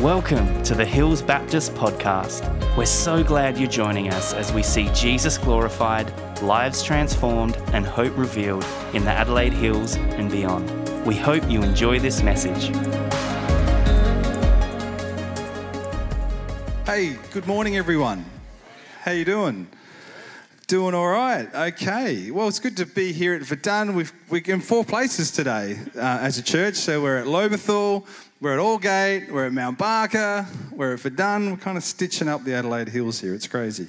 Welcome to the Hills Baptist Podcast. We're so glad you're joining us as we see Jesus glorified, lives transformed, and hope revealed in the Adelaide Hills and beyond. We hope you enjoy this message. Hey, good morning, everyone. How you doing? Doing all right. Okay. Well, it's good to be here at Verdun. We've, we're in four places today uh, as a church. So we're at Lobethal, we're at Aldgate, we're at Mount Barker, we're at Verdun. We're kind of stitching up the Adelaide Hills here. It's crazy.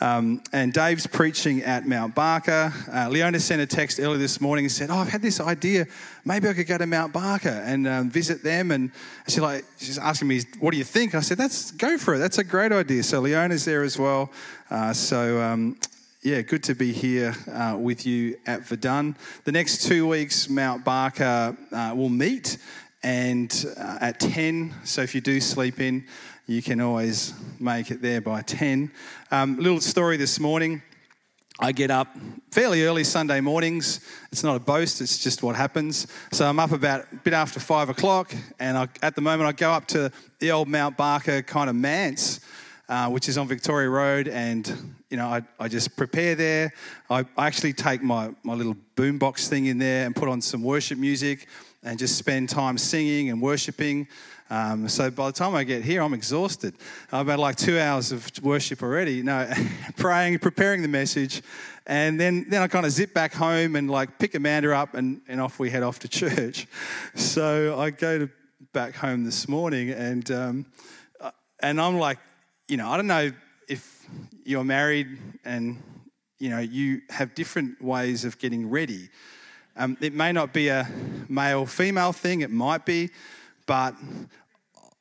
Um, and Dave's preaching at Mount Barker. Uh, Leona sent a text earlier this morning and said, "Oh, I've had this idea. Maybe I could go to Mount Barker and um, visit them." And she like she's asking me, "What do you think?" I said, "That's go for it. That's a great idea." So Leona's there as well. Uh, so um, yeah, good to be here uh, with you at Verdun. The next two weeks, Mount Barker uh, will meet and uh, at 10. So if you do sleep in, you can always make it there by 10. Um, little story this morning. I get up fairly early Sunday mornings. It's not a boast, it's just what happens. So I'm up about a bit after five o'clock, and I, at the moment I go up to the old Mount Barker kind of manse, uh, which is on Victoria Road, and you know I, I just prepare there. I, I actually take my, my little boombox thing in there and put on some worship music and just spend time singing and worshiping. Um, so by the time I get here, I'm exhausted. I've had like two hours of worship already, you know, praying, preparing the message. And then, then I kind of zip back home and like pick Amanda up and, and off we head off to church. So I go to back home this morning and, um, uh, and I'm like, you know, I don't know if you're married and, you know, you have different ways of getting ready. Um, it may not be a male female thing, it might be, but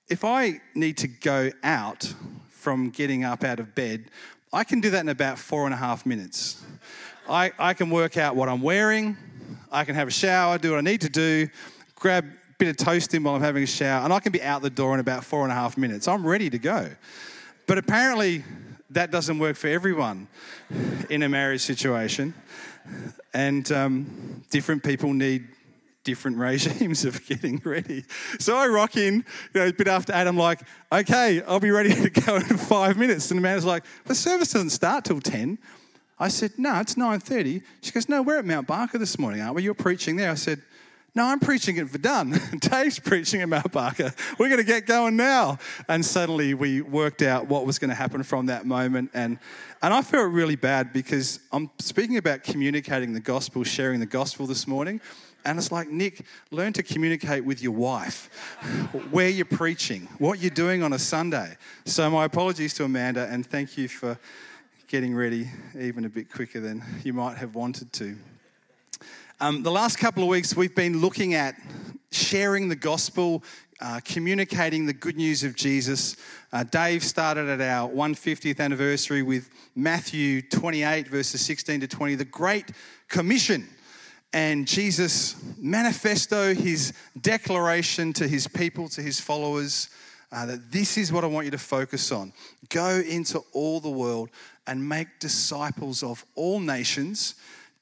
if I need to go out from getting up out of bed, I can do that in about four and a half minutes. I, I can work out what I'm wearing, I can have a shower, do what I need to do, grab a bit of toast in while I'm having a shower, and I can be out the door in about four and a half minutes. I'm ready to go. But apparently, that doesn't work for everyone in a marriage situation. And um, different people need different regimes of getting ready. So I rock in, you know, a bit after Adam, like, okay, I'll be ready to go in five minutes. And Amanda's like, the service doesn't start till 10. I said, no, it's 9.30. She goes, no, we're at Mount Barker this morning, aren't we? You're preaching there. I said, no, I'm preaching at Verdun. Dave's preaching at Mount Barker. We're going to get going now. And suddenly we worked out what was going to happen from that moment. And, and I felt really bad because I'm speaking about communicating the gospel, sharing the gospel this morning. And it's like, Nick, learn to communicate with your wife, where you're preaching, what you're doing on a Sunday. So, my apologies to Amanda, and thank you for getting ready even a bit quicker than you might have wanted to. Um, the last couple of weeks, we've been looking at sharing the gospel, uh, communicating the good news of Jesus. Uh, Dave started at our 150th anniversary with Matthew 28, verses 16 to 20, the Great Commission. And Jesus' manifesto, his declaration to his people, to his followers, uh, that this is what I want you to focus on. Go into all the world and make disciples of all nations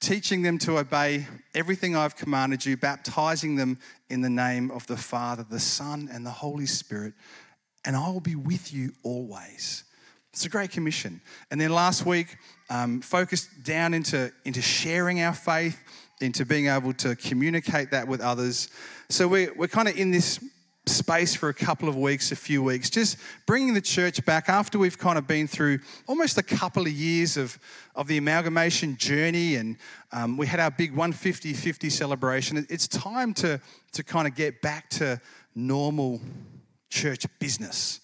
teaching them to obey everything I've commanded you, baptizing them in the name of the Father, the Son, and the Holy Spirit, and I will be with you always. It's a great commission. And then last week, um, focused down into, into sharing our faith, into being able to communicate that with others. So we're, we're kind of in this space for a couple of weeks, a few weeks, just bringing the church back after we've kind of been through almost a couple of years of, of the amalgamation journey and um, we had our big 150 50 celebration. It's time to, to kind of get back to normal church business.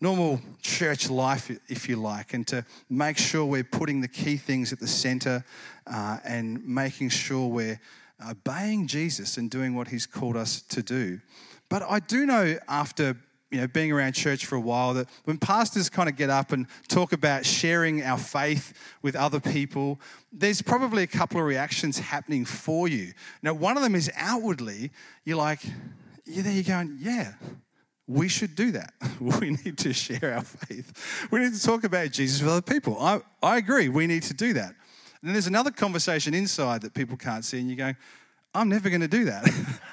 Normal church life, if you like, and to make sure we're putting the key things at the center uh, and making sure we're obeying Jesus and doing what He's called us to do. But I do know after you know, being around church for a while, that when pastors kind of get up and talk about sharing our faith with other people, there's probably a couple of reactions happening for you. Now, one of them is outwardly, you're like, yeah, there you're going, yeah, we should do that. We need to share our faith. We need to talk about Jesus with other people. I, I agree, we need to do that. And then there's another conversation inside that people can't see, and you're going, I'm never going to do that.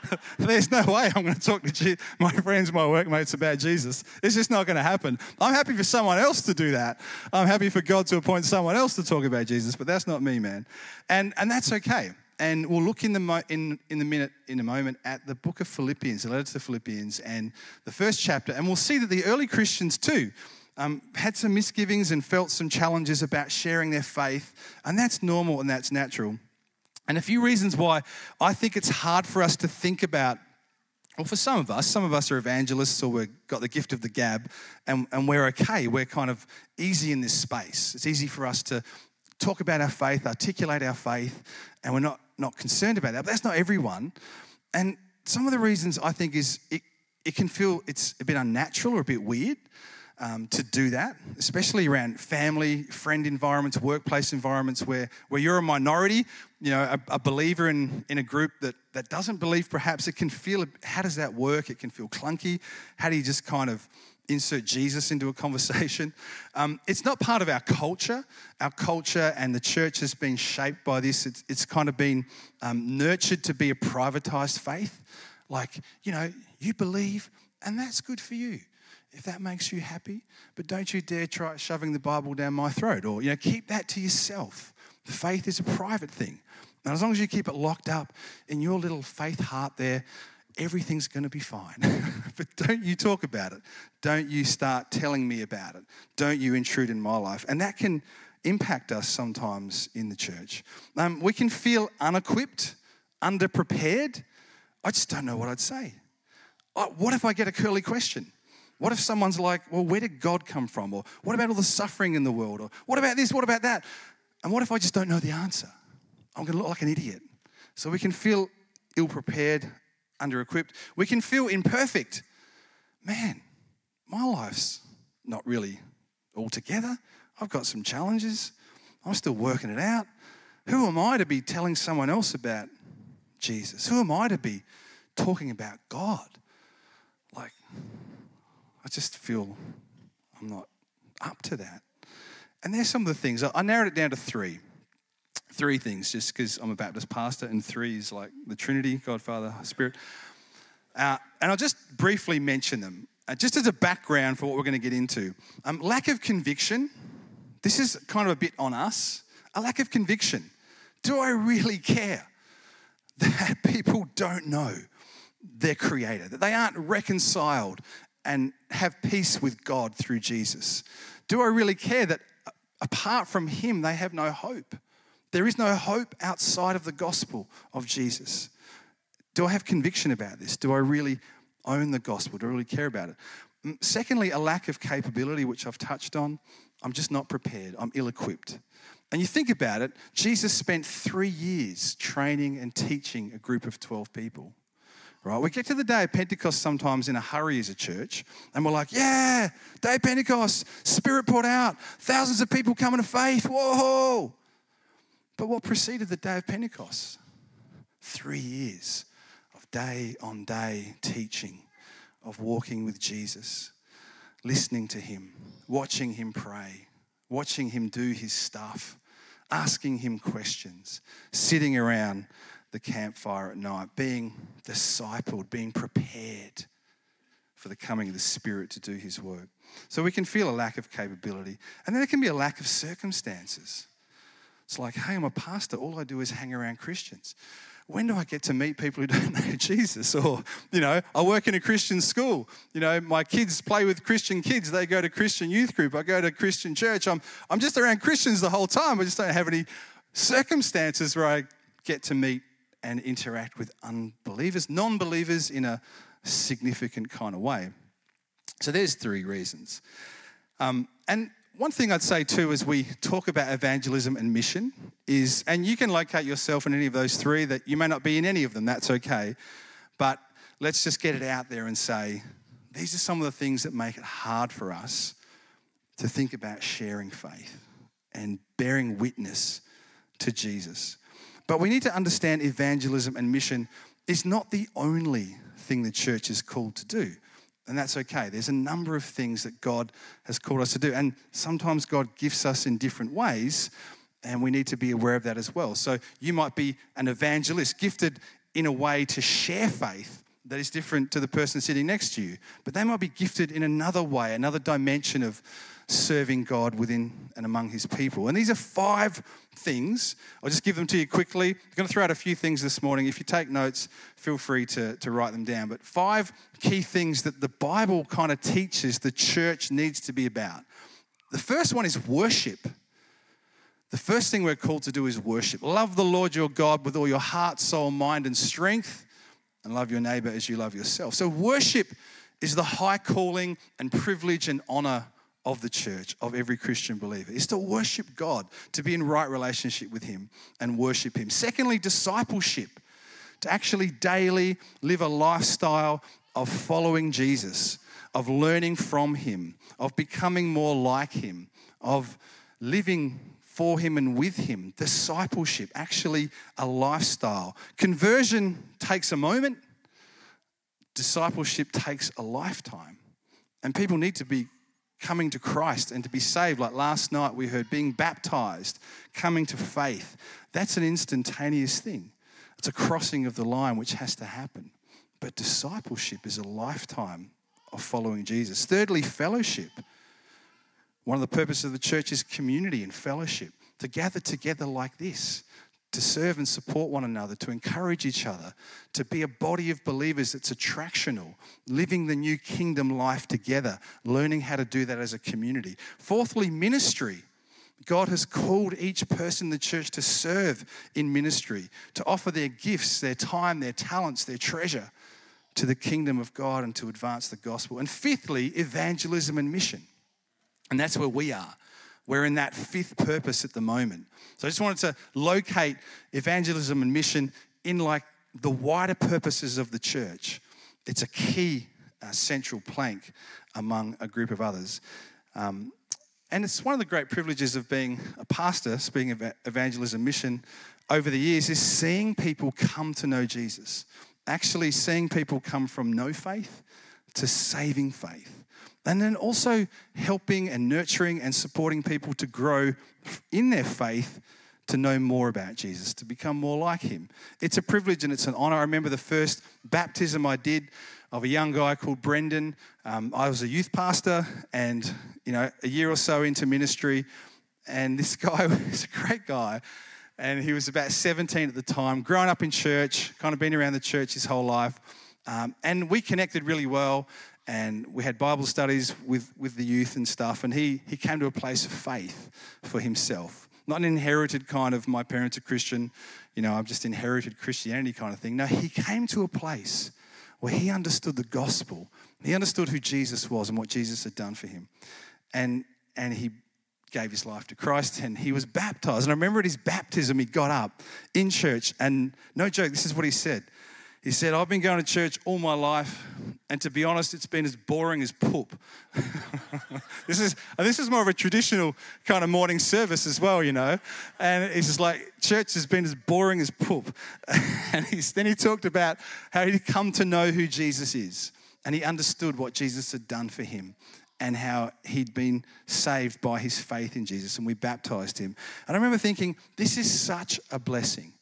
There's no way I'm going to talk to my friends, my workmates about Jesus. It's just not going to happen. I'm happy for someone else to do that. I'm happy for God to appoint someone else to talk about Jesus, but that's not me, man. And, and that's okay. And we'll look in the, mo- in, in the minute, in a moment, at the book of Philippians, the letter to the Philippians, and the first chapter. And we'll see that the early Christians, too, um, had some misgivings and felt some challenges about sharing their faith. And that's normal and that's natural. And a few reasons why I think it's hard for us to think about, well, for some of us, some of us are evangelists or we've got the gift of the gab and, and we're okay. We're kind of easy in this space. It's easy for us to talk about our faith, articulate our faith, and we're not, not concerned about that. But that's not everyone. And some of the reasons I think is it, it can feel it's a bit unnatural or a bit weird um, to do that, especially around family, friend environments, workplace environments where, where you're a minority, you know, a, a, believer in, in a group that, that doesn't believe, perhaps it can feel, how does that work? It can feel clunky. How do you just kind of insert Jesus into a conversation? Um, it's not part of our culture. Our culture and the church has been shaped by this. It's, it's kind of been um, nurtured to be a privatized faith. Like, you know, you believe, and that's good for you if that makes you happy. But don't you dare try shoving the Bible down my throat or, you know, keep that to yourself. Faith is a private thing. And as long as you keep it locked up in your little faith heart there, everything's going to be fine. but don't you talk about it. Don't you start telling me about it. Don't you intrude in my life. And that can impact us sometimes in the church. Um, we can feel unequipped, underprepared. I just don't know what I'd say. What if I get a curly question? What if someone's like, well, where did God come from? Or what about all the suffering in the world? Or what about this? What about that? And what if I just don't know the answer? I'm going to look like an idiot. So we can feel ill prepared, under equipped. We can feel imperfect. Man, my life's not really all together. I've got some challenges. I'm still working it out. Who am I to be telling someone else about Jesus? Who am I to be talking about God? Like, I just feel I'm not up to that. And there's some of the things. I narrowed it down to three. Three things, just because I'm a Baptist pastor, and three is like the Trinity, God, Father, Spirit. Uh, and I'll just briefly mention them, uh, just as a background for what we're going to get into. Um, lack of conviction. This is kind of a bit on us. A lack of conviction. Do I really care that people don't know their creator, that they aren't reconciled and have peace with God through Jesus? Do I really care that apart from Him, they have no hope? There is no hope outside of the gospel of Jesus. Do I have conviction about this? Do I really own the gospel? Do I really care about it? Mm, secondly, a lack of capability, which I've touched on. I'm just not prepared, I'm ill equipped. And you think about it, Jesus spent three years training and teaching a group of 12 people right? We get to the day of Pentecost sometimes in a hurry as a church, and we're like, yeah, day of Pentecost, Spirit poured out, thousands of people coming to faith, whoa. But what preceded the day of Pentecost? Three years of day on day teaching, of walking with Jesus, listening to Him, watching Him pray, watching Him do His stuff, asking Him questions, sitting around the campfire at night, being discipled, being prepared for the coming of the Spirit to do His work. So we can feel a lack of capability. And then there can be a lack of circumstances. It's like, hey, I'm a pastor. All I do is hang around Christians. When do I get to meet people who don't know Jesus? Or, you know, I work in a Christian school. You know, my kids play with Christian kids. They go to Christian youth group. I go to Christian church. I'm, I'm just around Christians the whole time. I just don't have any circumstances where I get to meet and interact with unbelievers, non believers in a significant kind of way. So there's three reasons. Um, and one thing I'd say too, as we talk about evangelism and mission, is, and you can locate yourself in any of those three, that you may not be in any of them, that's okay. But let's just get it out there and say, these are some of the things that make it hard for us to think about sharing faith and bearing witness to Jesus. But we need to understand evangelism and mission is not the only thing the church is called to do. And that's okay. There's a number of things that God has called us to do. And sometimes God gifts us in different ways, and we need to be aware of that as well. So you might be an evangelist, gifted in a way to share faith that is different to the person sitting next to you. But they might be gifted in another way, another dimension of serving God within and among his people. And these are five things. I'll just give them to you quickly. I'm going to throw out a few things this morning. If you take notes, feel free to, to write them down. But five key things that the Bible kind of teaches the church needs to be about. The first one is worship. The first thing we're called to do is worship. Love the Lord your God with all your heart, soul, mind, and strength, and love your neighbor as you love yourself. So, worship is the high calling and privilege and honor of the church, of every Christian believer, is to worship God, to be in right relationship with Him and worship Him. Secondly, discipleship, to actually daily live a lifestyle of following Jesus, of learning from Him, of becoming more like Him, of living for Him and with Him. Discipleship, actually a lifestyle. Conversion takes a moment, discipleship takes a lifetime. And people need to be coming to Christ and to be saved, like last night we heard, being baptized, coming to faith, that's an instantaneous thing. It's a crossing of the line which has to happen. But discipleship is a lifetime of following Jesus. Thirdly, fellowship. One of the purposes of the church is community and fellowship, to gather together like this, to serve and support one another, to encourage each other, to be a body of believers that's attractional, living the new kingdom life together, learning how to do that as a community. Fourthly, ministry. God has called each person in the church to serve in ministry, to offer their gifts, their time, their talents, their treasure to the kingdom of God and to advance the gospel. And fifthly, evangelism and mission. And that's where we are. We're in that fifth purpose at the moment. So I just wanted to locate evangelism and mission in like the wider purposes of the church. It's a key uh, central plank among a group of others. Um, and it's one of the great privileges of being a pastor, speaking evangelism mission over the years, is seeing people come to know Jesus. Actually, seeing people come from no faith to saving faith. And then also helping and nurturing and supporting people to grow in their faith to know more about Jesus, to become more like him. It's a privilege and it's an honor. I remember the first baptism I did of a young guy called Brendan. Um, I was a youth pastor and, you know, a year or so into ministry. And this guy was a great guy. And he was about 17 at the time, growing up in church, kind of been around the church his whole life. Um, and we connected really well and we had Bible studies with, with the youth and stuff. And he, he came to a place of faith for himself. Not an inherited kind of my parents are Christian, you know, I've just inherited Christianity kind of thing. No, he came to a place where he understood the gospel. He understood who Jesus was and what Jesus had done for him. And, and he gave his life to Christ and he was baptized. And I remember at his baptism, he got up in church and no joke, this is what he said. He said, I've been going to church all my life, and to be honest, it's been as boring as poop. this, is, this is more of a traditional kind of morning service as well, you know. And he's just like, church has been as boring as poop. and he's, then he talked about how he'd come to know who Jesus is, and he understood what Jesus had done for him and how he'd been saved by his faith in Jesus, and we baptized him. And I remember thinking, this is such a blessing.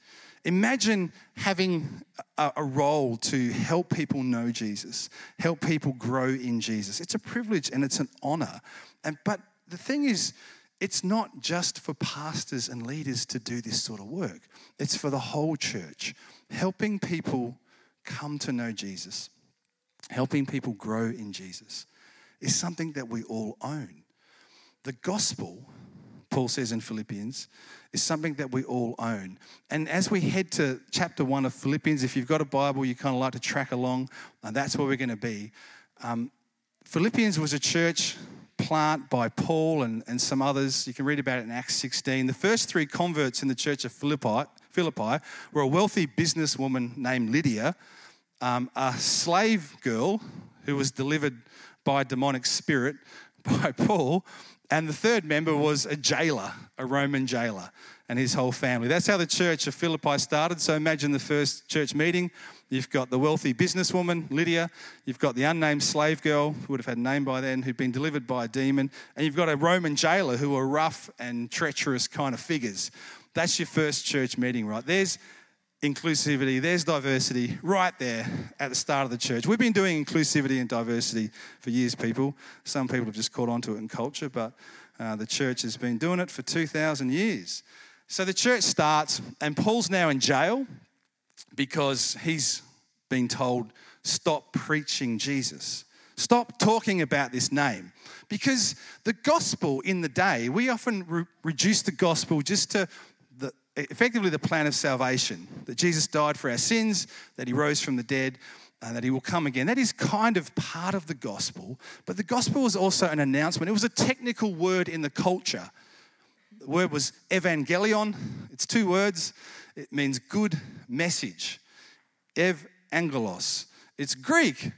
Imagine having a, a, role to help people know Jesus, help people grow in Jesus. It's a privilege and it's an honor. And, but the thing is, it's not just for pastors and leaders to do this sort of work, it's for the whole church, helping people come to know Jesus, helping people grow in Jesus is something that we all own. The gospel Paul says in Philippians, is something that we all own. And as we head to chapter one of Philippians, if you've got a Bible, you kind of like to track along, and that's where we're going to be. Um, Philippians was a church plant by Paul and, and some others. You can read about it in Acts 16. The first three converts in the church of Philippi, Philippi were a wealthy businesswoman named Lydia, um, a slave girl who was delivered by demonic spirit by Paul, and the third member was a jailer, a Roman jailer, and his whole family. That's how the church of Philippi started. So imagine the first church meeting. You've got the wealthy businesswoman, Lydia. You've got the unnamed slave girl, who would have had a name by then, who'd been delivered by a demon. And you've got a Roman jailer who were rough and treacherous kind of figures. That's your first church meeting, right? There's inclusivity, there's diversity right there at the start of the church. We've been doing inclusivity and diversity for years, people. Some people have just caught on to it in culture, but uh, the church has been doing it for 2,000 years. So the church starts, and Paul's now in jail because he's been told, stop preaching Jesus. Stop talking about this name. Because the gospel in the day, we often re- reduce the gospel just to effectively the plan of salvation that Jesus died for our sins, that he rose from the dead, and that he will come again. That is kind of part of the gospel, but the gospel was also an announcement. It was a technical word in the culture. The word was evangelion, it's two words. It means good message. Ev angelos. It's Greek.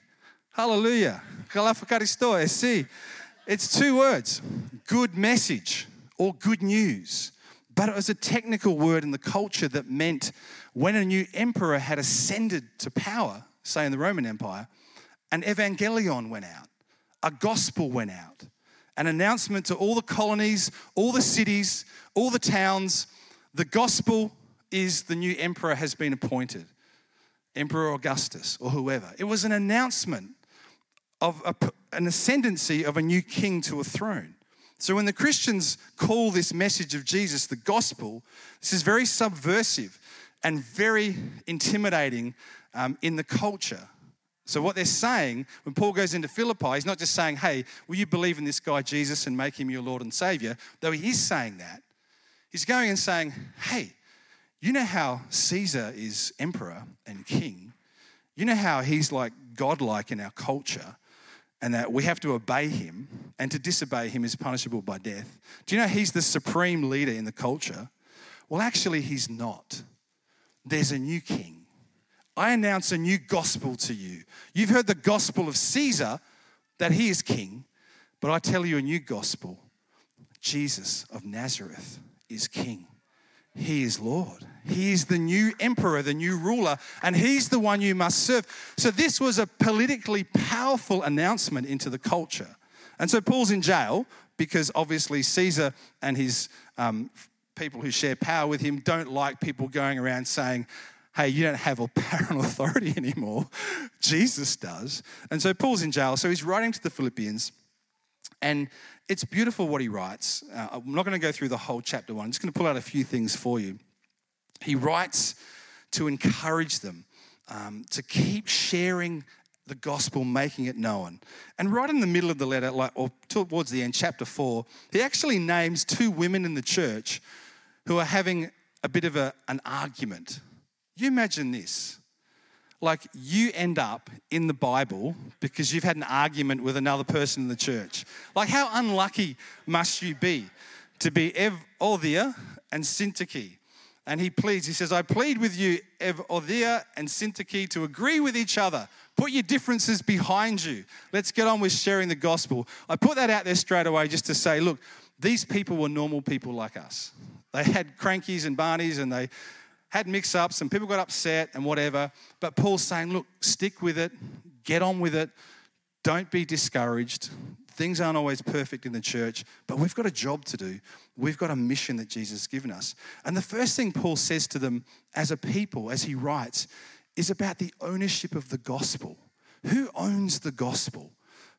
Hallelujah. It's two words good message or good news. But it was a technical word in the culture that meant when a new emperor had ascended to power, say in the Roman Empire, an evangelion went out, a gospel went out, an announcement to all the colonies, all the cities, all the towns the gospel is the new emperor has been appointed, Emperor Augustus or whoever. It was an announcement of a, an ascendancy of a new king to a throne. So when the Christians call this message of Jesus the gospel, this is very subversive and very intimidating um, in the culture. So, what they're saying when Paul goes into Philippi, he's not just saying, Hey, will you believe in this guy Jesus and make him your Lord and Savior? Though he is saying that. He's going and saying, Hey, you know how Caesar is emperor and king? You know how he's like godlike in our culture? And that we have to obey him, and to disobey him is punishable by death. Do you know he's the supreme leader in the culture? Well, actually, he's not. There's a new king. I announce a new gospel to you. You've heard the gospel of Caesar, that he is king, but I tell you a new gospel Jesus of Nazareth is king. He is Lord. He is the new emperor, the new ruler, and he's the one you must serve. So, this was a politically powerful announcement into the culture. And so, Paul's in jail because obviously Caesar and his um, people who share power with him don't like people going around saying, hey, you don't have power authority anymore. Jesus does. And so, Paul's in jail. So, he's writing to the Philippians. And it's beautiful what he writes. Uh, I'm not going to go through the whole chapter one, I'm just going to pull out a few things for you. He writes to encourage them um, to keep sharing the gospel, making it known. And right in the middle of the letter, like, or towards the end, chapter four, he actually names two women in the church who are having a bit of a, an argument. You imagine this like you end up in the Bible because you've had an argument with another person in the church. Like, how unlucky must you be to be Euodia and Syntyche? And he pleads, he says, I plead with you, Euodia and Syntyche, to agree with each other. Put your differences behind you. Let's get on with sharing the gospel. I put that out there straight away just to say, look, these people were normal people like us. They had crankies and barneys and they had mix ups and people got upset and whatever. But Paul's saying, look, stick with it, get on with it, don't be discouraged. Things aren't always perfect in the church, but we've got a job to do. We've got a mission that Jesus has given us. And the first thing Paul says to them as a people, as he writes, is about the ownership of the gospel. Who owns the gospel?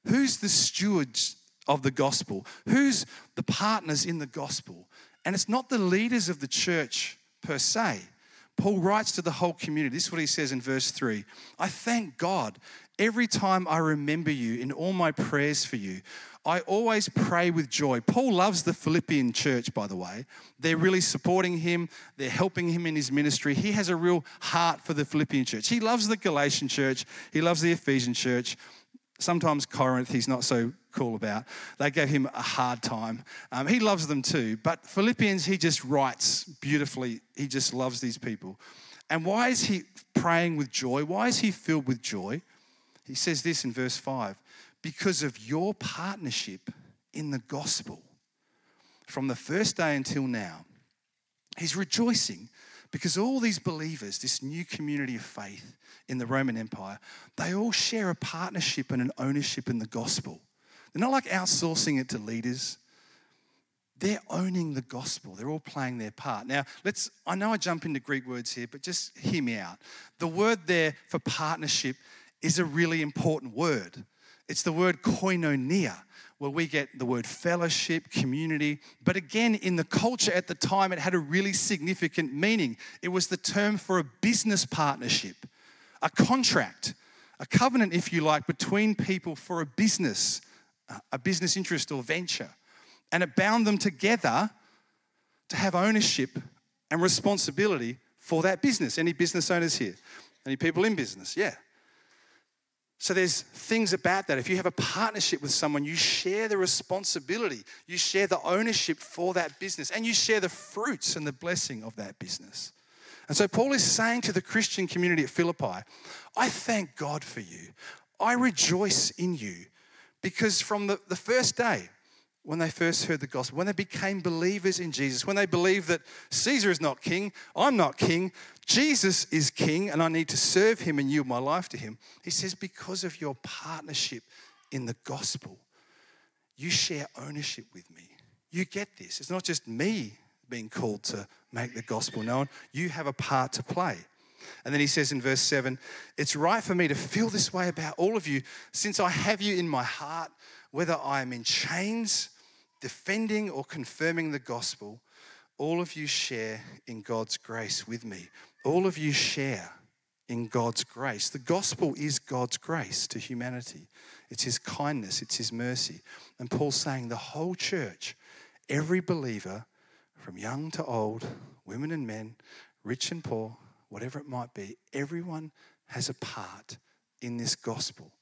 Who's the stewards of the gospel? Who's the partners in the gospel? And it's not the leaders of the church per se. Paul writes to the whole community. This is what he says in verse 3 I thank God every time I remember you in all my prayers for you. I always pray with joy. Paul loves the Philippian church, by the way. They're really supporting him, they're helping him in his ministry. He has a real heart for the Philippian church. He loves the Galatian church, he loves the Ephesian church. Sometimes Corinth, he's not so cool about. They gave him a hard time. Um, he loves them too, but Philippians, he just writes beautifully. He just loves these people. And why is he praying with joy? Why is he filled with joy? He says this in verse 5 because of your partnership in the gospel from the first day until now. He's rejoicing because all these believers, this new community of faith in the Roman Empire, they all share a partnership and an ownership in the gospel. They're not like outsourcing it to leaders. they're owning the gospel. They're all playing their part. Now, let's, I know I jump into Greek words here, but just hear me out. The word there for partnership is a really important word. It's the word koinonia, where we get the word fellowship, community. But again, in the culture at the time, it had a really significant meaning. It was the term for a business partnership, a contract, a covenant, if you like, between people for a business, a business interest or venture and it bound them together to have ownership and responsibility for that business. Any business owners here? Any people in business? Yeah. So there's things about that. If you have a partnership with someone, you share the responsibility, you share the ownership for that business, and you share the fruits and the blessing of that business. And so Paul is saying to the Christian community at Philippi, I thank God for you. I rejoice in you because from the, the first day, when they first heard the gospel, when they became believers in Jesus, when they believed that Caesar is not king, I'm not king, Jesus is king, and I need to serve him and yield my life to him. He says, because of your partnership in the gospel, you share ownership with me. You get this. It's not just me being called to make the gospel known, you have a part to play. And then he says in verse 7 It's right for me to feel this way about all of you, since I have you in my heart whether I am in chains, defending or confirming the gospel, all of you share in God's grace with me. All of you share in God's grace. The gospel is God's grace to humanity, it's His kindness, it's His mercy. And Paul's saying the whole church, every believer, from young to old, women and men, rich and poor, whatever it might be, everyone has a part in this gospel.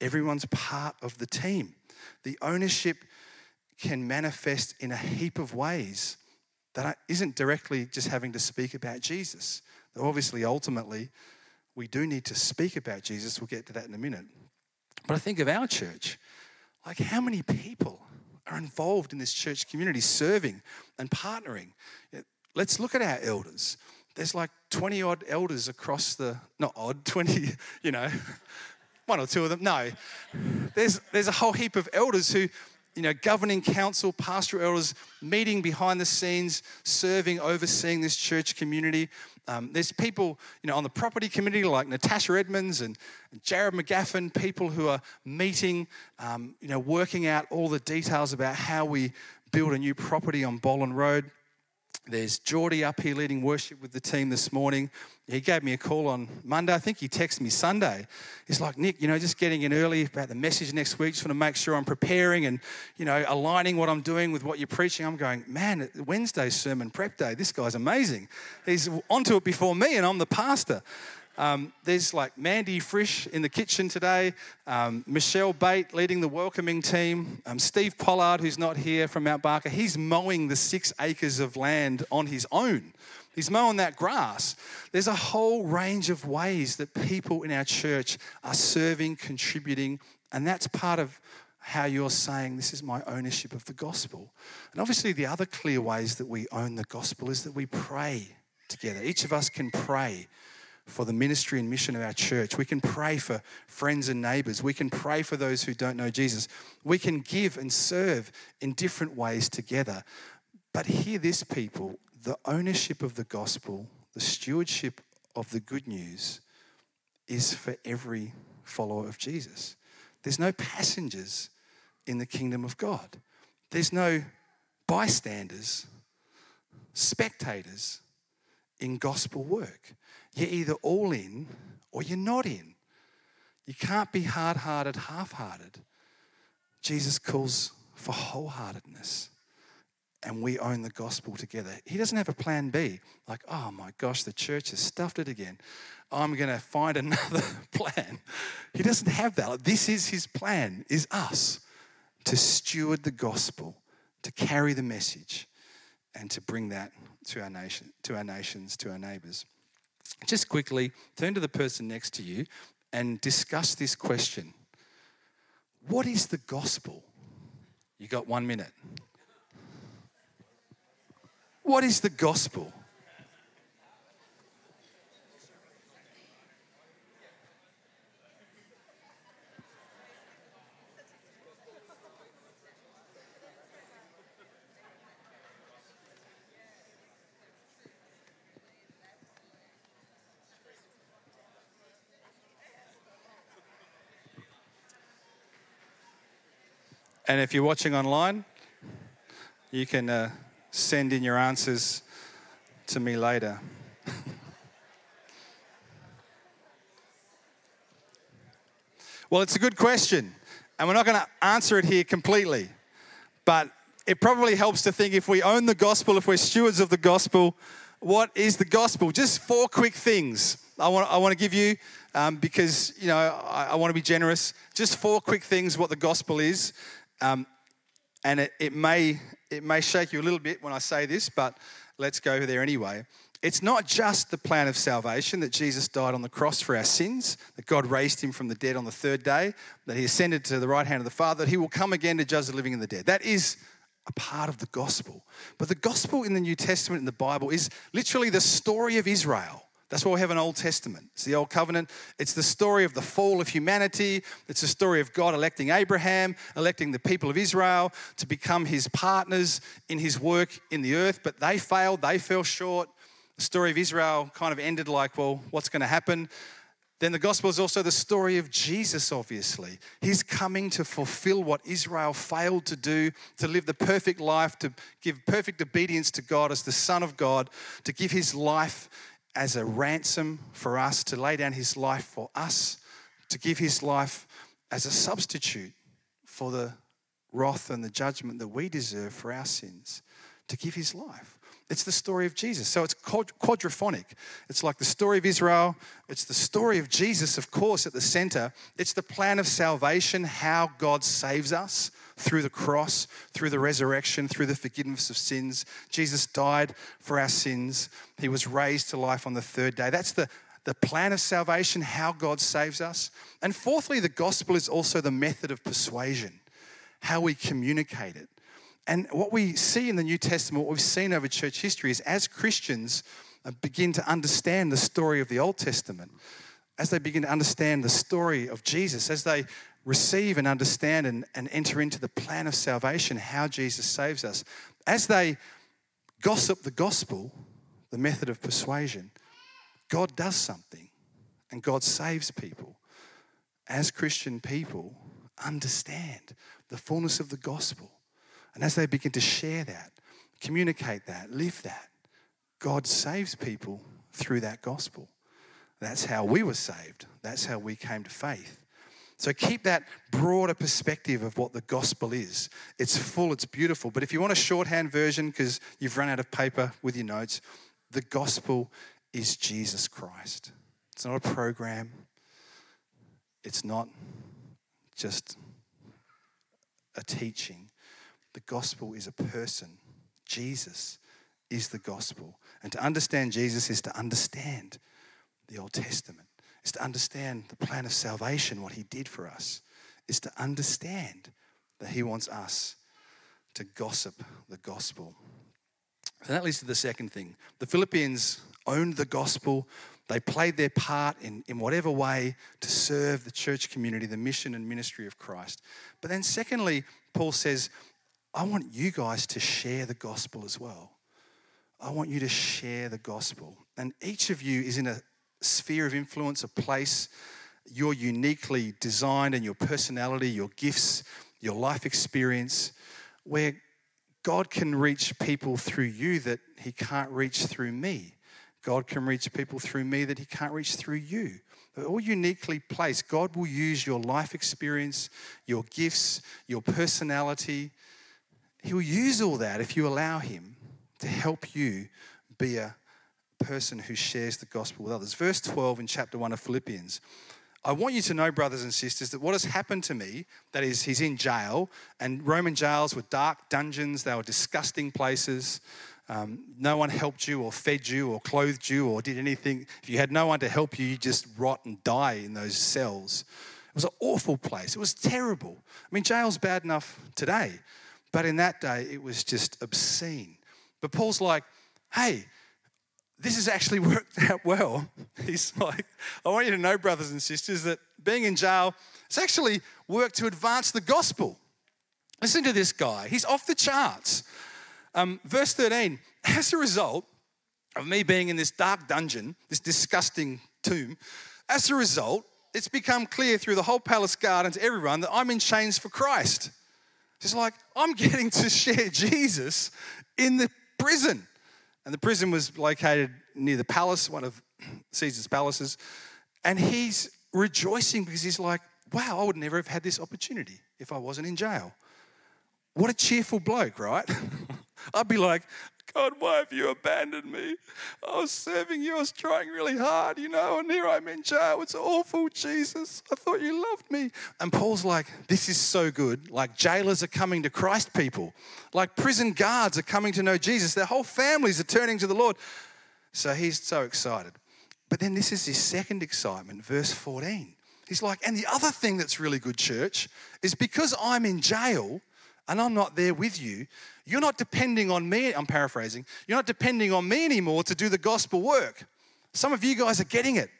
Everyone's part of the team. The ownership can manifest in a heap of ways that isn't directly just having to speak about Jesus. Though obviously, ultimately, we do need to speak about Jesus. We'll get to that in a minute. But I think of our church, like how many people are involved in this church community serving and partnering? Let's look at our elders. There's like 20 odd elders across the, not odd, 20, you know, one or two of them. No. There's, there's a whole heap of elders who, you know, governing council, pastoral elders, meeting behind the scenes, serving, overseeing this church community. Um, there's people, you know, on the property committee like Natasha Edmonds and Jared McGaffin, people who are meeting, um, you know, working out all the details about how we build a new property on Boland Road. There's Geordie up here leading worship with the team this morning. He gave me a call on Monday. I think he texted me Sunday. He's like, Nick, you know, just getting in early about the message next week. Just want to make sure I'm preparing and, you know, aligning what I'm doing with what you're preaching. I'm going, man, Wednesday's sermon prep day. This guy's amazing. He's onto it before me, and I'm the pastor. Um, there's like Mandy Frisch in the kitchen today, um, Michelle Bate leading the welcoming team, um, Steve Pollard, who's not here from Mount Barker, he's mowing the six acres of land on his own. He's mowing that grass. There's a whole range of ways that people in our church are serving, contributing, and that's part of how you're saying, This is my ownership of the gospel. And obviously, the other clear ways that we own the gospel is that we pray together. Each of us can pray for the ministry and mission of our church. We can pray for friends and neighbors. We can pray for those who don't know Jesus. We can give and serve in different ways together. But hear this, people the ownership of the gospel, the stewardship of the good news is for every follower of Jesus. There's no passengers in the kingdom of God, there's no bystanders, spectators in gospel work. You're either all in or you're not in. You can't be hard hearted, half hearted. Jesus calls for wholeheartedness. And we own the gospel together. He doesn't have a plan B, like, oh my gosh, the church has stuffed it again. I'm going to find another plan. He doesn't have that. This is his plan, is us to steward the gospel, to carry the message, and to bring that to our nation, to our nations, to our neighbors. Just quickly turn to the person next to you and discuss this question What is the gospel? You got one minute. What is the gospel? And if you're watching online, you can uh, send in your answers to me later. well, it's a good question, and we're not going to answer it here completely, but it probably helps to think if we own the gospel, if we're stewards of the gospel, what is the gospel? Just four quick things I want, I want to give you um, because, you know, I, I, want to be generous. Just four quick things what the gospel is. Um, and it, it, may, it may shake you a little bit when I say this, but let's go there anyway. It's not just the plan of salvation that Jesus died on the cross for our sins, that God raised him from the dead on the third day, that he ascended to the right hand of the Father, that he will come again to judge the living and the dead. That is a part of the gospel. But the gospel in the New Testament in the Bible is literally the story of Israel. That's why we have an Old Testament. It's the Old Covenant. It's the story of the fall of humanity. It's the story of God electing Abraham, electing the people of Israel to become his partners in his work in the earth. But they failed, they fell short. The story of Israel kind of ended like, well, what's going to happen? Then the gospel is also the story of Jesus, obviously. He's coming to fulfill what Israel failed to do, to live the perfect life, to give perfect obedience to God as the Son of God, to give his life as a ransom for us, to lay down his life for us, to give his life as a substitute for the wrath and the judgment that we deserve for our sins, to give his life. It's the story of Jesus. So it's quadraphonic. It's like the story of Israel. It's the story of Jesus, of course, at the center. It's the plan of salvation, how God saves us through the cross, through the resurrection, through the forgiveness of sins. Jesus died for our sins. He was raised to life on the third day. That's the, the plan of salvation, how God saves us. And fourthly, the gospel is also the method of persuasion, how we communicate it. And what we see in the New Testament, what we've seen over church history, is as Christians uh, begin to understand the story of the Old Testament, as they begin to understand the story of Jesus, as they receive and understand and, and enter into the plan of salvation, how Jesus saves us, as they gossip the gospel, the method of persuasion, God does something and God saves people. As Christian people, understand the fullness of the gospel and as they begin to share that, communicate that, live that, God saves people through that gospel. That's how we were saved. That's how we came to faith. So keep that broader perspective of what the gospel is. It's full, it's beautiful. But if you want a shorthand version, because you've run out of paper with your notes, the gospel is Jesus Christ. It's not a program, it's not just a teaching. The gospel is a person. Jesus is the gospel. And to understand Jesus is to understand the Old Testament, is to understand the plan of salvation, what he did for us, is to understand that he wants us to gossip the gospel. And that leads to the second thing. The Philippians owned the gospel. They played their part in, in whatever way to serve the church community, the mission and ministry of Christ. But then, secondly, Paul says I want you guys to share the gospel as well. I want you to share the gospel. And each of you is in a sphere of influence, a place you're uniquely designed and your personality, your gifts, your life experience, where God can reach people through you that He can't reach through me. God can reach people through me that He can't reach through you. They're all uniquely placed. God will use your life experience, your gifts, your personality, He'll use all that if you allow Him to help you be a person who shares the gospel with others. Verse 12 in chapter 1 of Philippians. I want you to know, brothers and sisters, that what has happened to me, that is, he's in jail, and Roman jails were dark dungeons, they were disgusting places. Um, no one helped you or fed you or clothed you or did anything. If you had no one to help you, you just rot and die in those cells. It was an awful place. It was terrible. I mean, jail's bad enough today. But in that day, it was just obscene. But Paul's like, hey, this has actually worked out well. He's like, I want you to know, brothers and sisters, that being in jail, it's actually worked to advance the gospel. Listen to this guy. He's off the charts. Um, verse 13, as a result of me being in this dark dungeon, this disgusting tomb, as a result, it's become clear through the whole palace guard and to everyone that I'm in chains for Christ. It's like, I'm getting to share Jesus in the prison. And the prison was located near the palace, one of Caesar's palaces. And he's rejoicing because he's like, wow, I would never have had this opportunity if I wasn't in jail. What a cheerful bloke, right? I'd be like, God, why have you abandoned me? I was serving you, I was trying really hard, you know, and here I'm in jail. It's awful, Jesus. I thought you loved me. And Paul's like, this is so good. Like jailers are coming to Christ people, like prison guards are coming to know Jesus. Their whole families are turning to the Lord. So he's so excited. But then this is his second excitement, verse 14. He's like, and the other thing that's really good, church, is because I'm in jail and I'm not there with you, you're not depending on me. I'm paraphrasing. You're not depending on me anymore to do the gospel work. Some of you guys are getting it.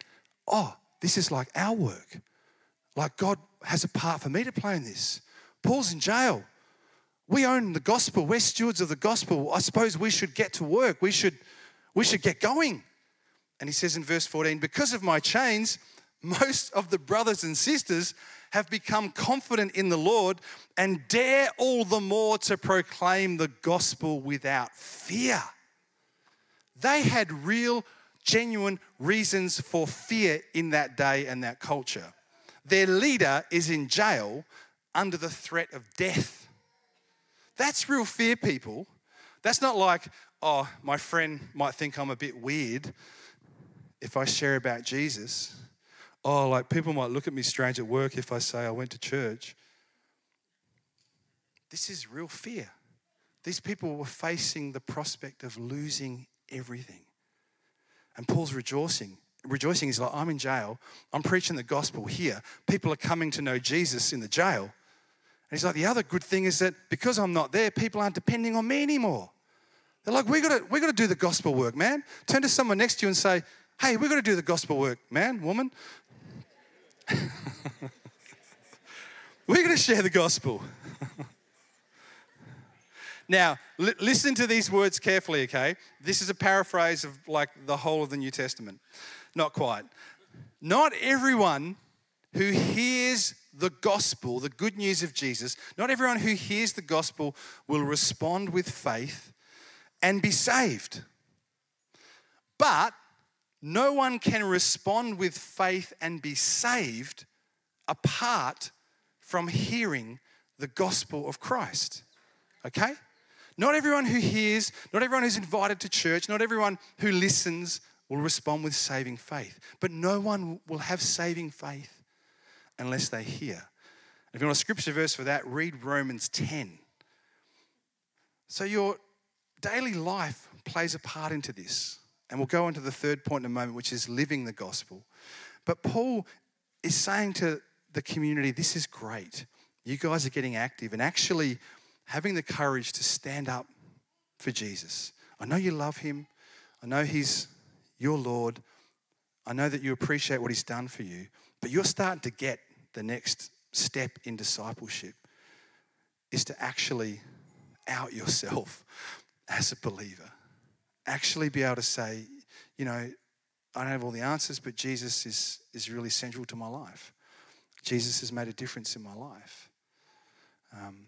Oh, this is like our work. Like God has a part for me to play in this. Paul's in jail. We own the gospel. We're stewards of the gospel. I suppose we should get to work. We should, we should get going. And he says in verse 14, because of my chains, most of the brothers and sisters have become confident in the Lord and dare all the more to proclaim the gospel without fear. They had real, genuine reasons for fear in that day and that culture. Their leader is in jail under the threat of death. That's real fear, people. That's not like, oh, my friend might think I'm a bit weird if I share about Jesus oh, like people might look at me strange at work if I say I went to church. This is real fear. These people were facing the prospect of losing everything. And Paul's rejoicing. Rejoicing is like, I'm in jail. I'm preaching the gospel here. People are coming to know Jesus in the jail. And he's like, the other good thing is that because I'm not there, people aren't depending on me anymore. They're like, we gotta, we gotta do the gospel work, man. Turn to someone next to you and say, hey, we gotta do the gospel work, man, woman. We're going to share the gospel. now, li- listen to these words carefully, okay? This is a paraphrase of like the whole of the New Testament. Not quite. Not everyone who hears the gospel, the good news of Jesus, not everyone who hears the gospel will respond with faith and be saved. But no one can respond with faith and be saved apart from hearing the gospel of Christ. Okay? Not everyone who hears, not everyone who's invited to church, not everyone who listens will respond with saving faith. But no one will have saving faith unless they hear. If you want a scripture verse for that, read Romans 10. So your daily life plays a part into this. And we'll go on to the third point in a moment, which is living the gospel. But Paul is saying to the community, this is great. You guys are getting active and actually having the courage to stand up for Jesus. I know you love him. I know he's your Lord. I know that you appreciate what he's done for you, but you're starting to get the next step in discipleship is to actually out yourself as a believer actually be able to say, you know, I don't have all the answers, but Jesus is, is really central to my life. Jesus has made a difference in my life. Um,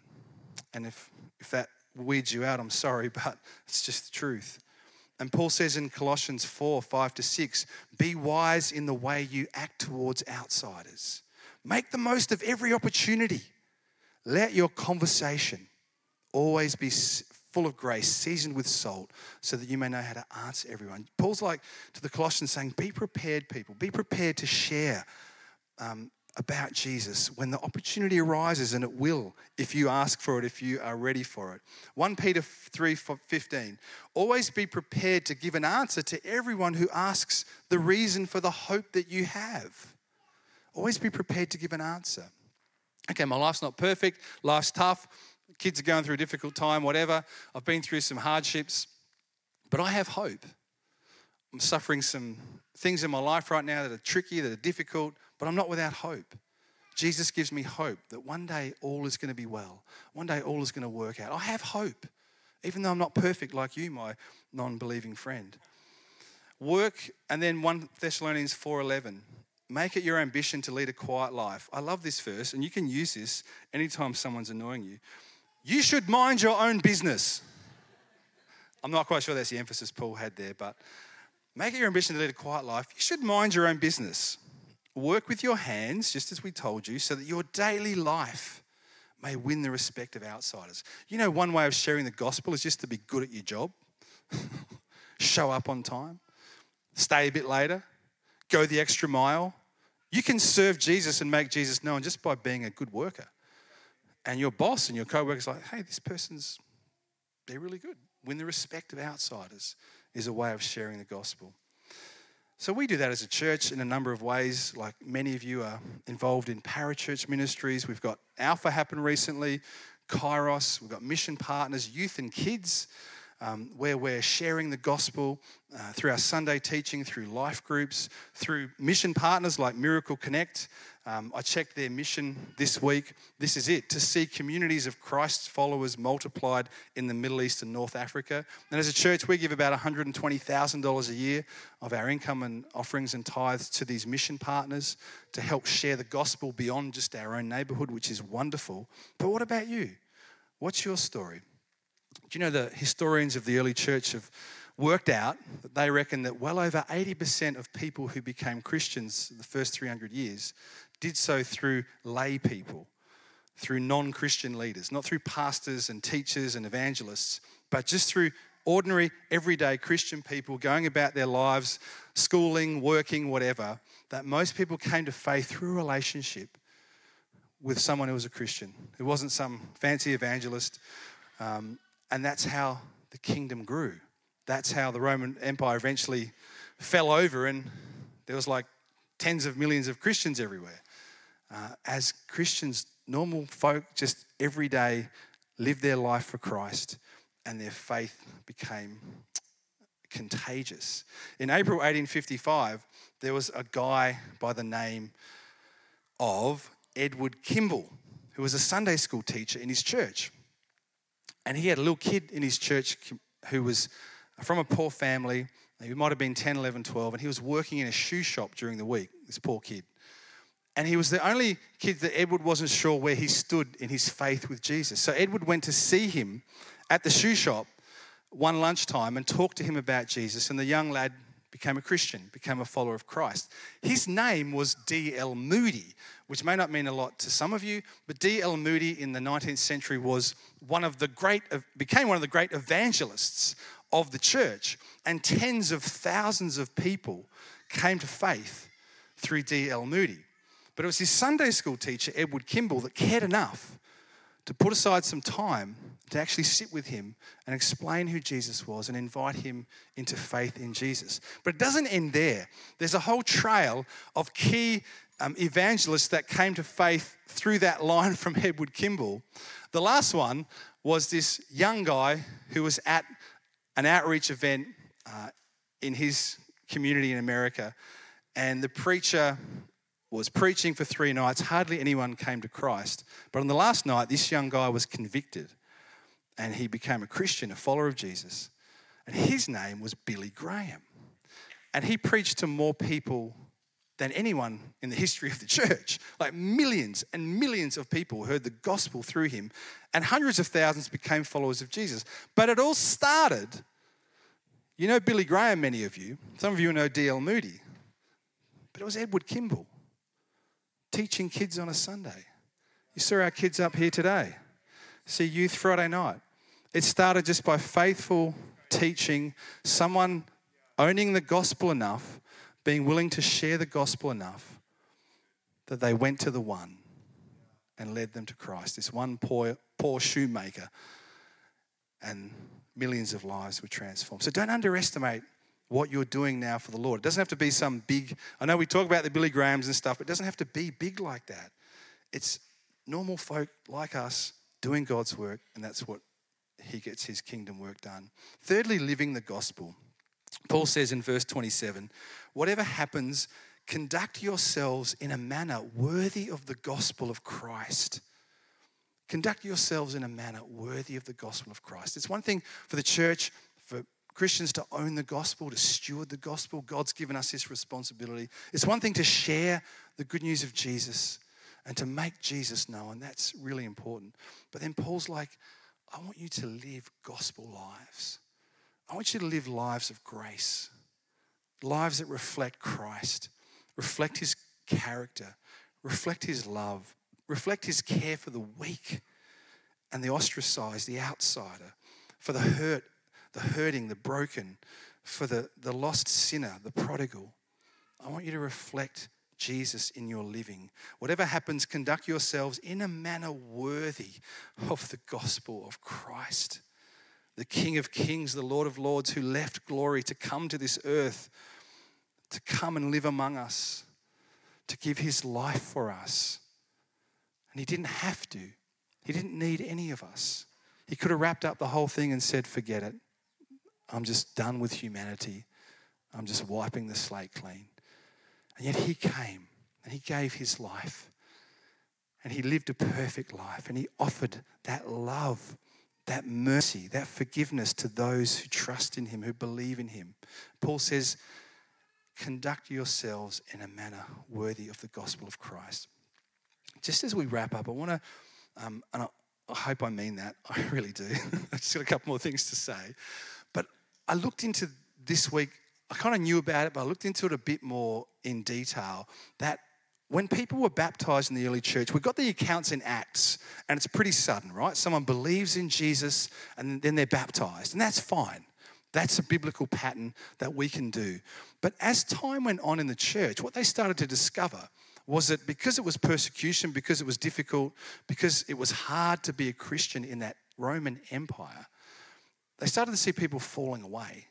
and if, if that weeds you out, I'm sorry, but it's just the truth. And Paul says in Colossians 4 5 to 6 be wise in the way you act towards outsiders. Make the most of every opportunity. Let your conversation always be full of grace, seasoned with salt, so that you may know how to answer everyone. Paul's like to the Colossians saying, Be prepared, people. Be prepared to share um, about Jesus when the opportunity arises, and it will if you ask for it, if you are ready for it. 1 Peter 3 15. Always be prepared to give an answer to everyone who asks the reason for the hope that you have. Always be prepared to give an answer. Okay, my life's not perfect, life's tough kids are going through a difficult time, whatever. I've been through some hardships, but I have hope. I'm suffering some things in my life right now that are tricky, that are difficult, but I'm not without hope. Jesus gives me hope that one day all is going to be well. One day all is going to work out. I have hope, even though I'm not perfect like you, my non believing friend. Work, and then 1 Thessalonians 4.11. Make it your ambition to lead a quiet life. I love this verse, and you can use this anytime someone's annoying you. You should mind your own business. I'm not quite sure that's the emphasis Paul had there, but make it your ambition to lead a quiet life. You should mind your own business. Work with your hands, just as we told you, so that your daily life may win the respect of outsiders. You know, one way of sharing the gospel is just to be good at your job, show up on time, stay a bit later, go the extra mile. You can serve Jesus and make Jesus known just by being a good worker. And your boss and your co worker's like, hey, this person's, they're really good. Win the respect of outsiders is a way of sharing the gospel. So we do that as a church in a number of ways. Like many of you are involved in parachurch ministries. We've got Alpha happen recently, Kairos, we've got mission partners, youth and kids um, where we're sharing the gospel uh, through our Sunday teaching, through life groups, through mission partners like Miracle Connect. Um, I checked their mission this week. This is it to see communities of Christ's followers multiplied in the Middle East and North Africa. And as a church, we give about $120,000 a year of our income and offerings and tithes to these mission partners to help share the gospel beyond just our own neighborhood, which is wonderful. But what about you? What's your story? Do you know the historians of the early church have worked out that they reckon that well over 80% of people who became Christians the first 300 years did so through lay people, through non Christian leaders, not through pastors and teachers and evangelists, but just through ordinary, everyday Christian people going about their lives, schooling, working, whatever, that most people came to faith through a relationship with someone who was a Christian. It wasn't some fancy evangelist. Um, and that's how the kingdom grew. That's how the Roman Empire eventually fell over, and there was like tens of millions of Christians everywhere. Uh, as Christians, normal folk just every day lived their life for Christ, and their faith became contagious. In April 1855, there was a guy by the name of Edward Kimball, who was a Sunday school teacher in his church. And he had a little kid in his church who was from a poor family. He might have been 10, 11, 12, and he was working in a shoe shop during the week, this poor kid. And he was the only kid that Edward wasn't sure where he stood in his faith with Jesus. So Edward went to see him at the shoe shop one lunchtime and talked to him about Jesus. And the young lad became a Christian, became a follower of Christ. His name was D.L. Moody, which may not mean a lot to some of you, but D.L. Moody in the 19th century was one of the great, became one of the great evangelists of the church, and tens of thousands of people came to faith through D.L. Moody. But it was his Sunday school teacher, Edward Kimball, that cared enough to put aside some time to actually sit with him and explain who Jesus was and invite him into faith in Jesus. But it doesn't end there. There's a whole trail of key um, evangelists that came to faith through that line from Edward Kimball. The last one was this young guy who was at an outreach event uh, in his community in America, and the preacher was preaching for three nights. Hardly anyone came to Christ. But on the last night, this young guy was convicted and he became a Christian, a follower of Jesus. And his name was Billy Graham. And he preached to more people than anyone in the history of the church. Like millions and millions of people heard the gospel through him, and hundreds of thousands became followers of Jesus. But it all started, you know Billy Graham, many of you, some of you know D.L. Moody, but it was Edward Kimball teaching kids on a Sunday. You saw our kids up here today. See Youth Friday night. It started just by faithful teaching, someone owning the gospel enough, being willing to share the gospel enough that they went to the one and led them to Christ. This one poor, poor shoemaker, and millions of lives were transformed. So don't underestimate what you're doing now for the Lord. It doesn't have to be some big, I know we talk about the Billy Grahams and stuff, but it doesn't have to be big like that. It's normal folk like us doing God's work, and that's what he gets his kingdom work done. Thirdly, living the gospel. Paul says in verse 27 whatever happens, conduct yourselves in a manner worthy of the gospel of Christ. Conduct yourselves in a manner worthy of the gospel of Christ. It's one thing for the church, for Christians to own the gospel, to steward the gospel. God's given us this responsibility. It's one thing to share the good news of Jesus and to make Jesus known. That's really important. But then Paul's like, I want you to live gospel lives. I want you to live lives of grace, lives that reflect Christ, reflect his character, reflect his love, reflect his care for the weak and the ostracized, the outsider, for the hurt, the hurting, the broken, for the, the lost sinner, the prodigal. I want you to reflect Jesus in your living. Whatever happens, conduct yourselves in a manner worthy of the gospel of Christ, the King of Kings, the Lord of Lords, who left glory to come to this earth, to come and live among us, to give his life for us. And he didn't have to, he didn't need any of us. He could have wrapped up the whole thing and said, Forget it. I'm just done with humanity. I'm just wiping the slate clean. And yet he came and he gave his life. And he lived a perfect life. And he offered that love, that mercy, that forgiveness to those who trust in him, who believe in him. Paul says, conduct yourselves in a manner worthy of the gospel of Christ. Just as we wrap up, I want to, um, and I, I hope I mean that. I really do. I've just got a couple more things to say. But I looked into this week I kind of knew about it, but I looked into it a bit more in detail. That when people were baptized in the early church, we've got the accounts in Acts, and it's pretty sudden, right? Someone believes in Jesus and then they're baptized, and that's fine. That's a biblical pattern that we can do. But as time went on in the church, what they started to discover was that because it was persecution, because it was difficult, because it was hard to be a Christian in that Roman Empire, they started to see people falling away.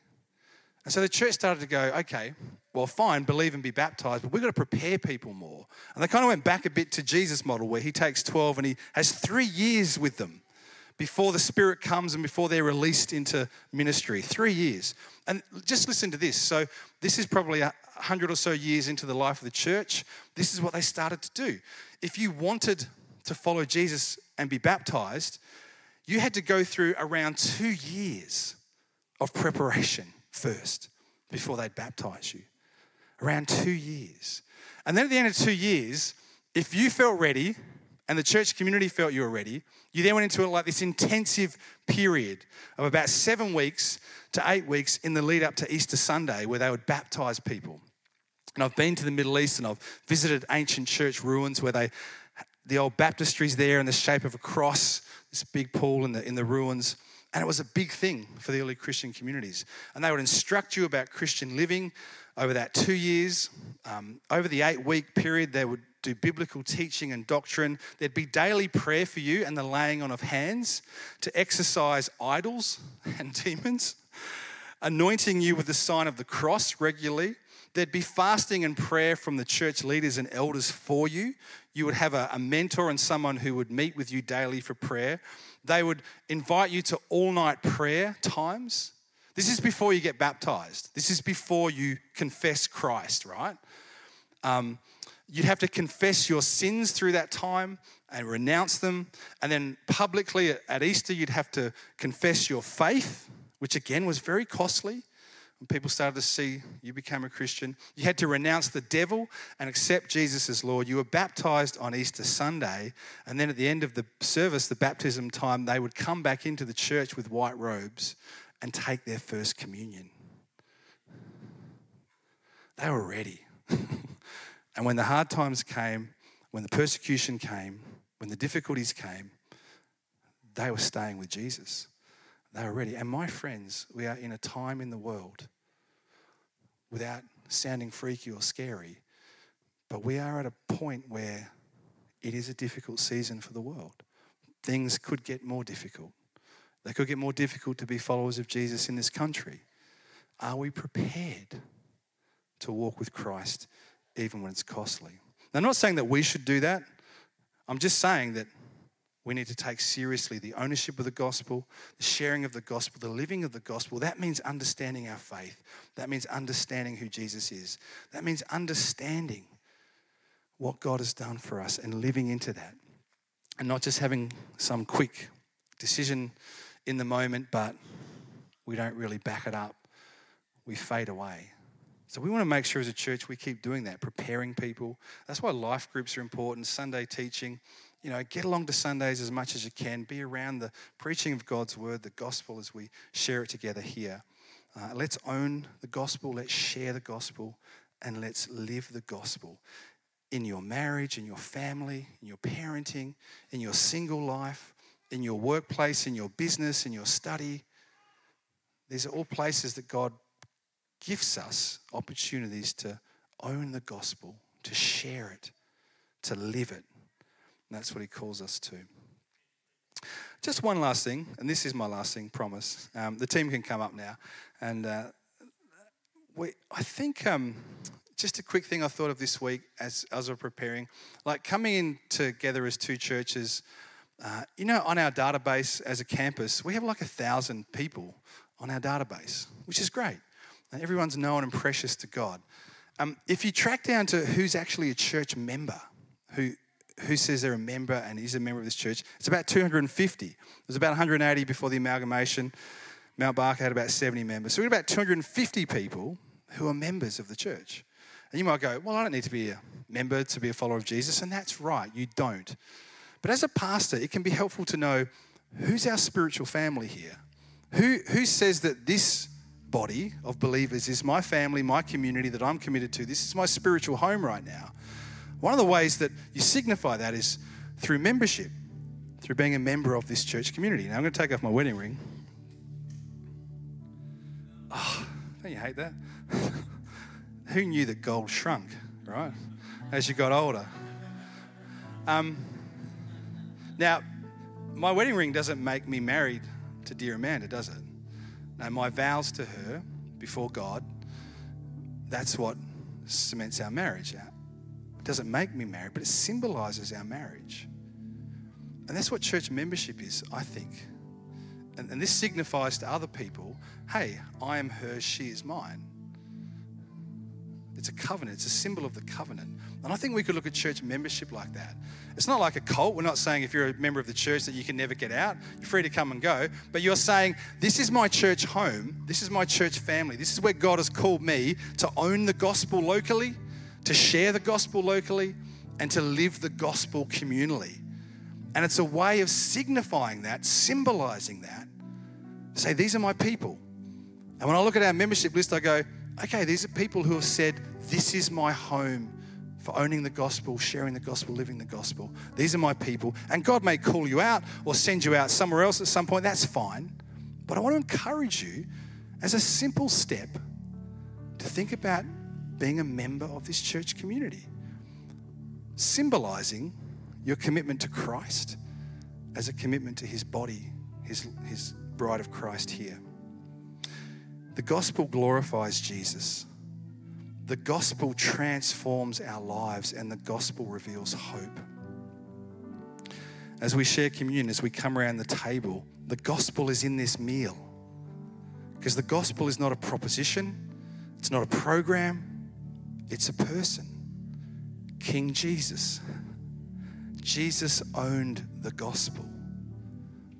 And so the church started to go, okay, well, fine, believe and be baptized, but we've got to prepare people more. And they kind of went back a bit to Jesus' model where he takes 12 and he has three years with them before the Spirit comes and before they're released into ministry. Three years. And just listen to this. So, this is probably a hundred or so years into the life of the church. This is what they started to do. If you wanted to follow Jesus and be baptized, you had to go through around two years of preparation first before they'd baptize you. Around two years. And then at the end of two years, if you felt ready and the church community felt you were ready, you then went into like this intensive period of about seven weeks to eight weeks in the lead up to Easter Sunday where they would baptize people. And I've been to the Middle East and I've visited ancient church ruins where they, the old baptistry's there in the shape of a cross, this big pool in the, in the ruins. And it was a big thing for the early Christian communities. And they would instruct you about Christian living over that two years. Um, over the eight week period, they would do biblical teaching and doctrine. There'd be daily prayer for you and the laying on of hands to exorcise idols and demons, anointing you with the sign of the cross regularly. There'd be fasting and prayer from the church leaders and elders for you. You would have a, a mentor and someone who would meet with you daily for prayer. They would invite you to all night prayer times. This is before you get baptized. This is before you confess Christ, right? Um, you'd have to confess your sins through that time and renounce them. And then publicly at Easter, you'd have to confess your faith, which again was very costly. When people started to see you became a Christian, you had to renounce the devil and accept Jesus as Lord. You were baptized on Easter Sunday, and then at the end of the service, the baptism time, they would come back into the church with white robes and take their first communion. They were ready. and when the hard times came, when the persecution came, when the difficulties came, they were staying with Jesus. They were ready. And my friends, we are in a time in the world without sounding freaky or scary, but we are at a point where it is a difficult season for the world. Things could get more difficult. They could get more difficult to be followers of Jesus in this country. Are we prepared to walk with Christ even when it's costly? Now, I'm not saying that we should do that. I'm just saying that we need to take seriously the ownership of the gospel, the sharing of the gospel, the living of the gospel. That means understanding our faith. That means understanding who Jesus is. That means understanding what God has done for us and living into that. And not just having some quick decision in the moment, but we don't really back it up. We fade away. So we want to make sure as a church we keep doing that, preparing people. That's why life groups are important, Sunday teaching. You know, get along to Sundays as much as you can. Be around the preaching of God's word, the gospel, as we share it together here. Uh, let's own the gospel, let's share the gospel, and let's live the gospel in your marriage, in your family, in your parenting, in your single life, in your workplace, in your business, in your study. These are all places that God gifts us opportunities to own the gospel, to share it, to live it. And that's what He calls us to. Just one last thing, and this is my last thing, promise. Um, the team can come up now. And uh, we, I think um, just a quick thing I thought of this week as, as we're preparing, like coming in together as two churches. Uh, you know, on our database as a campus, we have like a thousand people on our database, which is great. And everyone's known and precious to God. Um, if you track down to who's actually a church member, who, who says they're a member and is a member of this church, it's about 250. There's about 180 before the amalgamation. Mount Barker had about 70 members. So we've got about 250 people who are members of the church. And you might go, well, I don't need to be a member to be a follower of Jesus. And that's right, you don't. But as a pastor, it can be helpful to know who's our spiritual family here? Who, who says that this body of believers is my family, my community that I'm committed to? This is my spiritual home right now. One of the ways that you signify that is through membership, through being a member of this church community. Now, I'm going to take off my wedding ring. Oh, don't you hate that? who knew that gold shrunk, right, as you got older? Um, now, my wedding ring doesn't make me married to dear Amanda, does it? No, my vows to her before God, that's what cements our marriage. Doesn't make me married, but it symbolizes our marriage. And that's what church membership is, I think. And, and this signifies to other people hey, I am hers, she is mine. It's a covenant, it's a symbol of the covenant. And I think we could look at church membership like that. It's not like a cult. We're not saying if you're a member of the church that you can never get out. You're free to come and go. But you're saying, this is my church home. This is my church family. This is where God has called me to own the gospel locally, to share the gospel locally, and to live the gospel communally. And it's a way of signifying that, symbolizing that. Say, these are my people. And when I look at our membership list, I go, okay, these are people who have said, This is my home for owning the gospel, sharing the gospel, living the gospel. These are my people. And God may call you out or send you out somewhere else at some point. That's fine. But I want to encourage you as a simple step to think about being a member of this church community, symbolizing your commitment to Christ as a commitment to his body, his, his bride of Christ here. The gospel glorifies Jesus. The gospel transforms our lives, and the gospel reveals hope. As we share communion, as we come around the table, the gospel is in this meal. Because the gospel is not a proposition, it's not a program, it's a person King Jesus. Jesus owned the gospel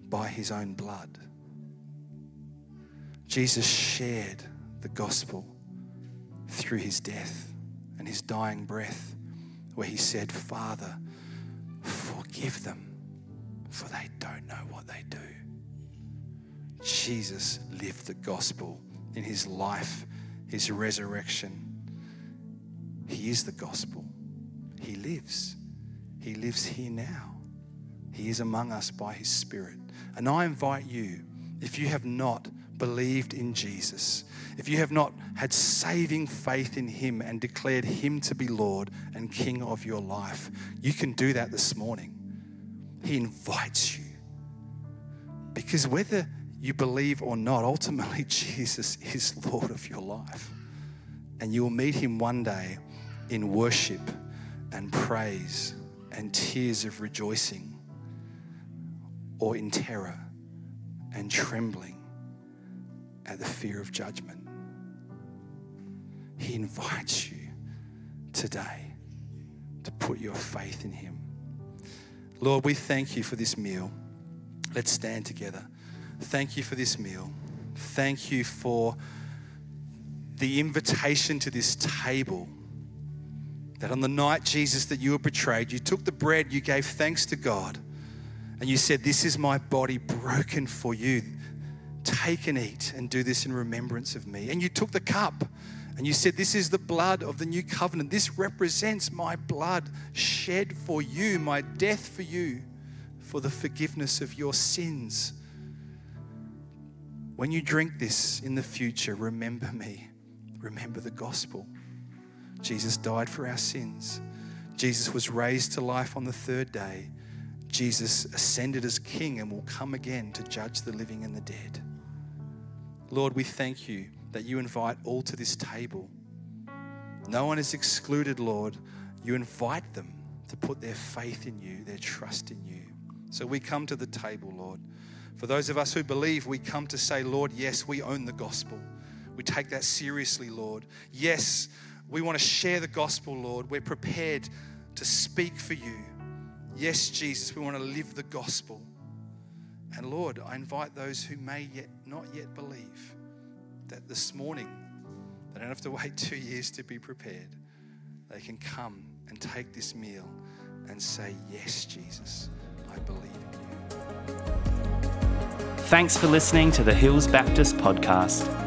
by his own blood. Jesus shared the gospel through his death and his dying breath, where he said, Father, forgive them, for they don't know what they do. Jesus lived the gospel in his life, his resurrection. He is the gospel. He lives. He lives here now. He is among us by his Spirit. And I invite you, if you have not believed in Jesus, if you have not had saving faith in Him and declared Him to be Lord and King of your life, you can do that this morning. He invites you. Because whether you believe or not, ultimately Jesus is Lord of your life. And you will meet Him one day in worship and praise and tears of rejoicing or in terror and trembling at the fear of judgment. He invites you today to put your faith in Him. Lord, we thank you for this meal. Let's stand together. Thank you for this meal. Thank you for the invitation to this table. That on the night, Jesus, that you were betrayed, you took the bread, you gave thanks to God, and you said, This is my body broken for you. Take and eat and do this in remembrance of me. And you took the cup and you said, This is the blood of the new covenant. This represents my blood shed for you, my death for you, for the forgiveness of your sins. When you drink this in the future, remember me. Remember the gospel. Jesus died for our sins. Jesus was raised to life on the third day. Jesus ascended as king and will come again to judge the living and the dead. Lord, we thank you that you invite all to this table. No one is excluded, Lord. You invite them to put their faith in you, their trust in you. So we come to the table, Lord. For those of us who believe, we come to say, Lord, yes, we own the gospel. We take that seriously, Lord. Yes, we want to share the gospel, Lord. We're prepared to speak for you. Yes, Jesus, we want to live the gospel. And Lord, I invite those who may yet not yet believe that this morning they don't have to wait two years to be prepared. They can come and take this meal and say, Yes, Jesus, I believe in you. Thanks for listening to the Hills Baptist podcast.